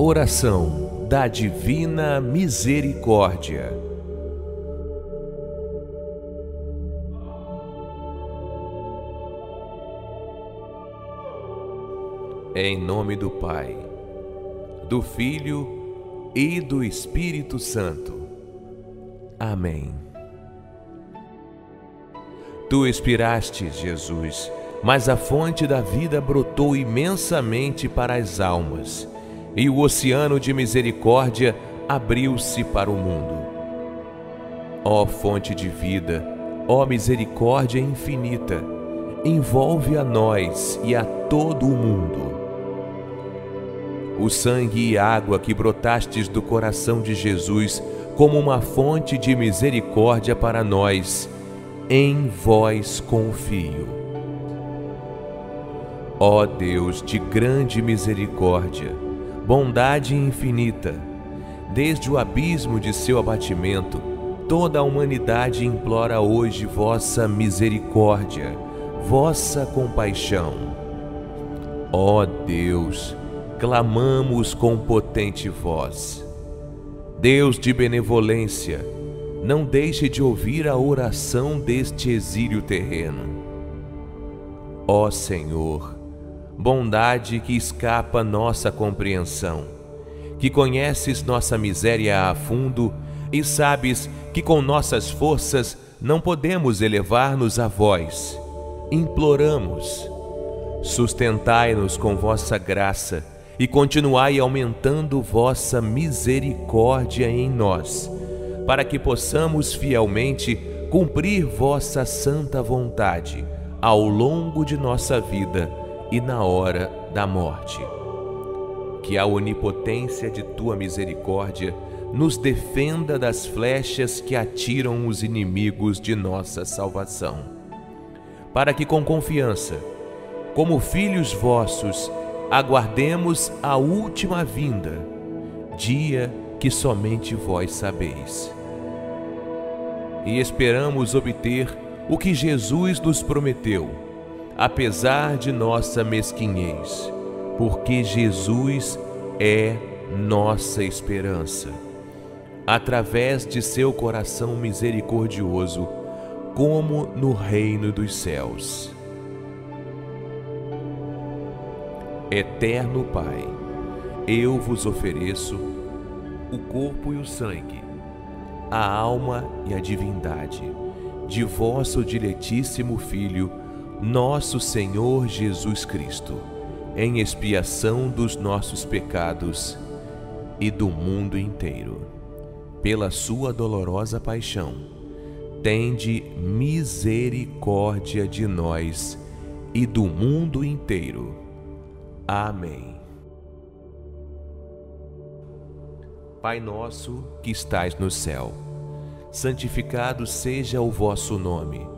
Oração da Divina Misericórdia. Em nome do Pai, do Filho e do Espírito Santo. Amém. Tu expiraste, Jesus, mas a fonte da vida brotou imensamente para as almas, e o oceano de misericórdia abriu-se para o mundo. Ó fonte de vida, ó misericórdia infinita, envolve a nós e a todo o mundo. O sangue e água que brotastes do coração de Jesus como uma fonte de misericórdia para nós, em vós confio. Ó Deus de grande misericórdia, bondade infinita, desde o abismo de seu abatimento, toda a humanidade implora hoje vossa misericórdia, vossa compaixão. Ó Deus, clamamos com potente voz. Deus de benevolência, não deixe de ouvir a oração deste exílio terreno. Ó Senhor, bondade que escapa nossa compreensão, que conheces nossa miséria a fundo e sabes que com nossas forças não podemos elevar-nos a vós. Imploramos, sustentai-nos com vossa graça e continuai aumentando vossa misericórdia em nós, para que possamos fielmente cumprir vossa santa vontade ao longo de nossa vida e na hora da morte. Que a onipotência de tua misericórdia nos defenda das flechas que atiram os inimigos de nossa salvação. Para que com confiança, como filhos vossos, aguardemos a última vinda, dia que somente vós sabeis. E esperamos obter o que Jesus nos prometeu, apesar de nossa mesquinhez, porque Jesus é nossa esperança. Através de seu coração misericordioso, como no reino dos céus. Eterno Pai, eu vos ofereço o corpo e o sangue, a alma e a divindade de vosso diletíssimo Filho, nosso Senhor Jesus Cristo, em expiação dos nossos pecados e do mundo inteiro. Pela sua dolorosa paixão, tende misericórdia de nós e do mundo inteiro Amém. Pai nosso que estais no céu, santificado seja o vosso nome.